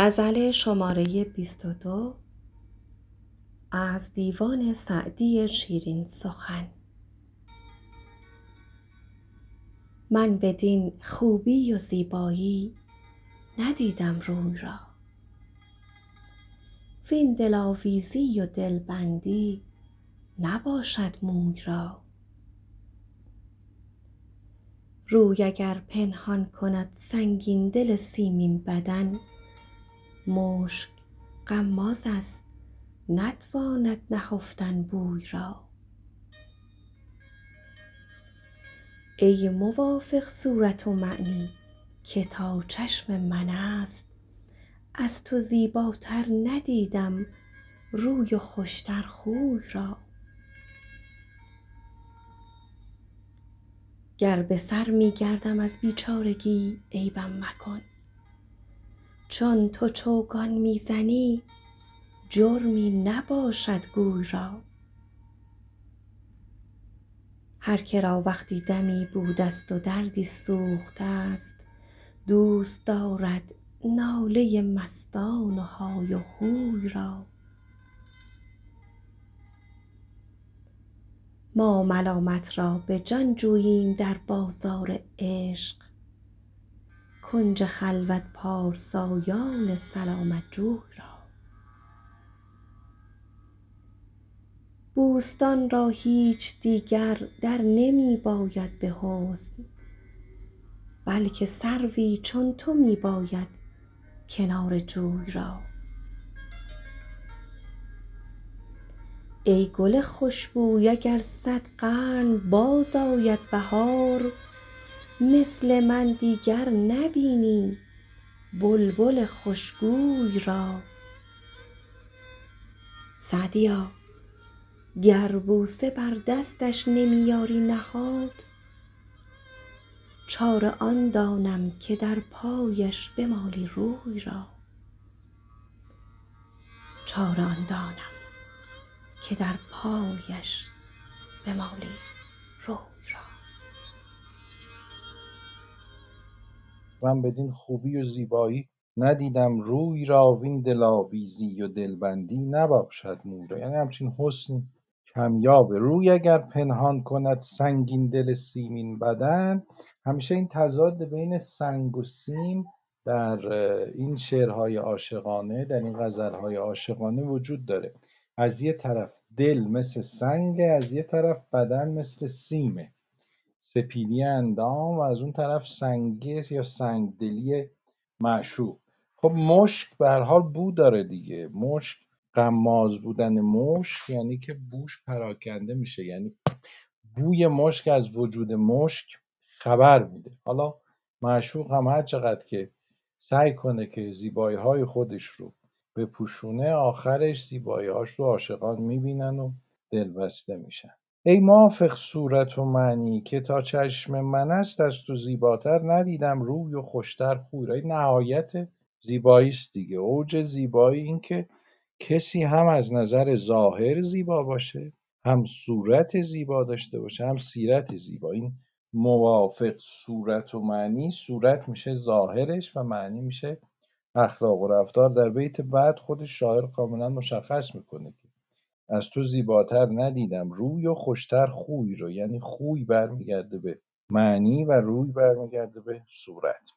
غزل شماره 22 از دیوان سعدی شیرین سخن. من بدین خوبی و زیبایی ندیدم روی را. وین دلاویزی و دلبندی نباشد موی را. روی اگر پنهان کند سنگین دل سیمین بدن مشک غماز است نتواند نهفتن بوی را. ای موافق صورت و معنی که تا چشم من است از تو زیباتر ندیدم روی و خوشتر خوی را. گر به سر می گردم از بیچارگی عیبم مکن. چون تو چوگان می زنی جرمی نباشد گوی را. هر که را وقتی دمی بوده ست و دردی سوخته ست دوست دارد ناله مستان و های و هوی را. ما ملامت را به جان جوییم در بازار عشق. کنج خلوت پارسایان سلامت جوی را. بوستان را هیچ دیگر در نمی باید به حسن بلکه سروی چون تو می باید کنار جوی را. ای گل خوشبوی اگر صد قرن بازآید بهار مثل من دیگر نبینی بلبل خوشگوی را. سعدیا گر بوسه بر دستش نمی یاری نهاد چاره آن دانم که در پایش بمالی روی را. من بدین خوبی و زیبایی ندیدم روی را وین دلاویزی و دلبندی نباشد موی یعنی همچین حسنی کمیابه روی اگر پنهان کند سنگین دل سیمین بدن همیشه این تضاد بین سنگ و سیم در این شعرهای عاشقانه در این غزلهای عاشقانه وجود داره. از یه طرف دل مثل سنگه از یه طرف بدن مثل سیمه. سپیدی اندام و از اون طرف سنگی یا سنگدلی معشوق. خب مشک به هر حال بو داره دیگه. مشک غماز بودن مشک یعنی که بوش پراکنده میشه. یعنی بوی مشک از وجود مشک خبر میده. حالا معشوق هم هر چقدر که سعی کنه که زیبایی های خودش رو بپوشونه آخرش زیبایی هاش رو عاشقان می‌بینن و دلبسته میشن. ای موافق صورت و معنی که تا چشم من است از تو زیباتر ندیدم. روی و خوشتر خوی نهایت زیبایی است دیگه. اوج زیبایی این که کسی هم از نظر ظاهر زیبا باشه هم صورت زیبا داشته باشه هم سیرت زیبا. این موافق صورت و معنی صورت میشه ظاهرش و معنی میشه اخلاق و رفتار. در بیت بعد خودش شاعر کاملا مشخص می‌کنه از تو زیباتر ندیدم. روی و خوشتر خوی رو. یعنی خوی برمیگرده به معنی و روی برمیگرده به صورت.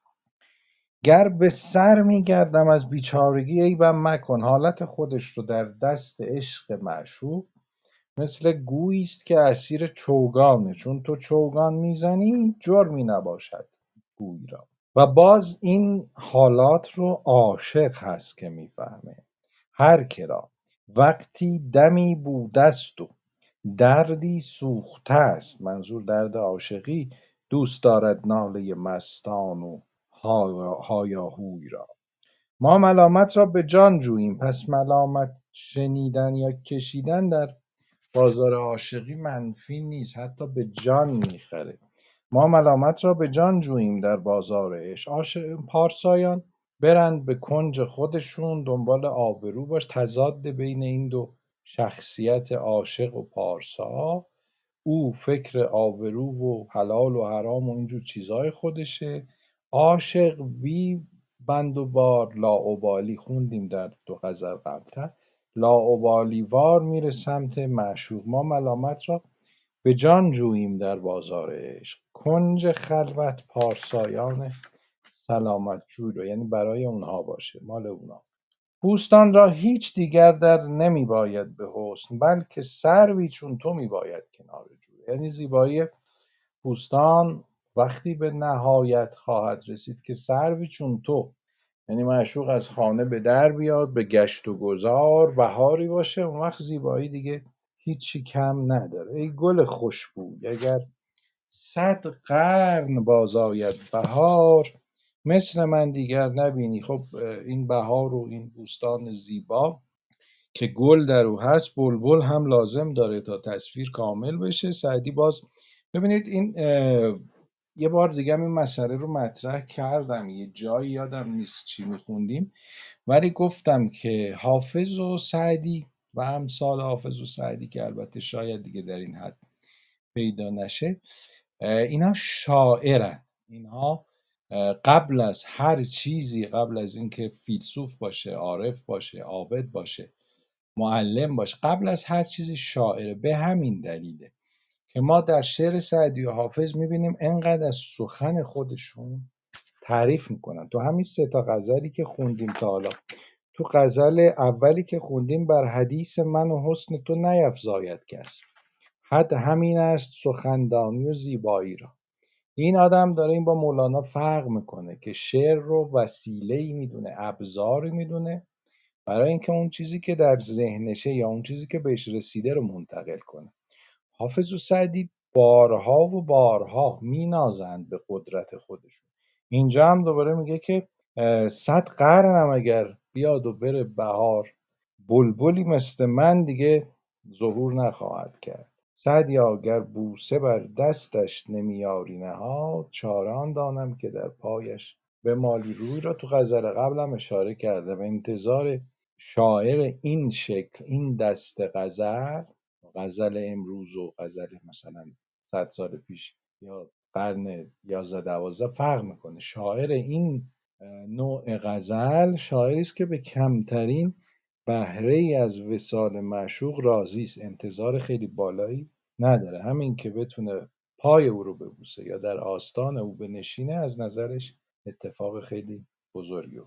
گر به سر میگردم از بیچارگی عیبم مکن. حالت خودش رو در دست عشق معشوق. مثل گویی است که اسیر چوگانه. چون تو چوگان می‌زنی جرمی نباشد گوی را. و باز این حالات رو عاشق هست که می‌فهمه. هر که را. وقتی دمی بوده ست و دردی سوخته است. منظور درد عاشقی. دوست دارد ناله مستان و هایاهوی را. ما ملامت را به جان جوییم. پس ملامت شنیدن یا کشیدن در بازار عاشقی منفی نیست. حتی به جان می‌خره. ما ملامت را به جان جوییم در بازار عشق. پارسایان برند به کنج خودشون دنبال آبرو باش. تضاد بین این دو شخصیت عاشق و پارسا. او فکر آبرو و حلال و حرام و اینجور چیزهای خودشه. عاشق بی بند و بار لاابالی خوندیم در دو غزل قبلتر. لاابالی وار میره سمت معشوق ما ملامت را. به جان جوییم در بازار عشق. کنج خلوت پارسایان سلامت رو یعنی برای اونها باشه مال اونها بوستان را هیچ دیگر در نمی باید به حسن بلکه سروی چون تو می باید کنار جوی. یعنی زیبایی بوستان وقتی به نهایت خواهد رسید که سروی چون تو. یعنی معشوق از خانه به در بیاد به گشت و گذار بهاری باشه اون وقت زیبایی دیگه هیچی کم نداره. ای گل خوشبوی اگر صد قرن بازآید بهار مثل من دیگر نبینی. خب این بهار و این بوستان زیبا که گل در او هست بلبل هم لازم داره تا تصویر کامل بشه. سعدی باز ببینید این یه بار دیگه این مسئله رو مطرح کردم. یه جایی یادم نیست چی میخوندیم. ولی گفتم که حافظ و سعدی و امثال حافظ و سعدی که البته شاید دیگه در این حد پیدا نشه اینا شاعرن. اینها قبل از هر چیزی قبل از اینکه فیلسوف باشه عارف باشه عابد باشه معلم باشه قبل از هر چیزی شاعره به همین دلیله که ما در شعر سعدی و حافظ می‌بینیم انقدر از سخن خودشون تعریف می‌کنن. تو همین سه تا غزلی که خوندیم تا حالا. تو غزل اولی که خوندیم بر حدیث من و حسن تو نیفزاید کس. حد همین است سخندانی و زیبایی را. این آدم داره این با مولانا فرق می‌کنه که شعر رو وسیله ای می‌دونه ابزاری می‌دونه برای اینکه اون چیزی که در ذهنشه یا اون چیزی که بهش رسیده رو منتقل کنه. حافظ و سعدی بارها و بارها مینازند به قدرت خودشون. اینجا هم دوباره میگه که صد قرنم اگر بیاد و بره بهار بلبلی مثل من دیگه ظهور نخواهد کرد. سعدیا اگر بوسه بر دستش نمیاری نهاد چاره دانم که در پایش به مالی روی را تو غزل قبلم اشاره کرده و انتظار شاعر این شکل این دست غزل غزل امروز و غزل مثلا صد سال پیش یا قرن یازده دوازده فرق می‌کنه. شاعر این نوع غزل شاعری است که به کمترین بهره ای از وسال معشوق راضی است. انتظار خیلی بالایی نداره. همین که بتونه پای او رو ببوسه یا در آستان او بنشینه از نظرش اتفاق خیلی بزرگی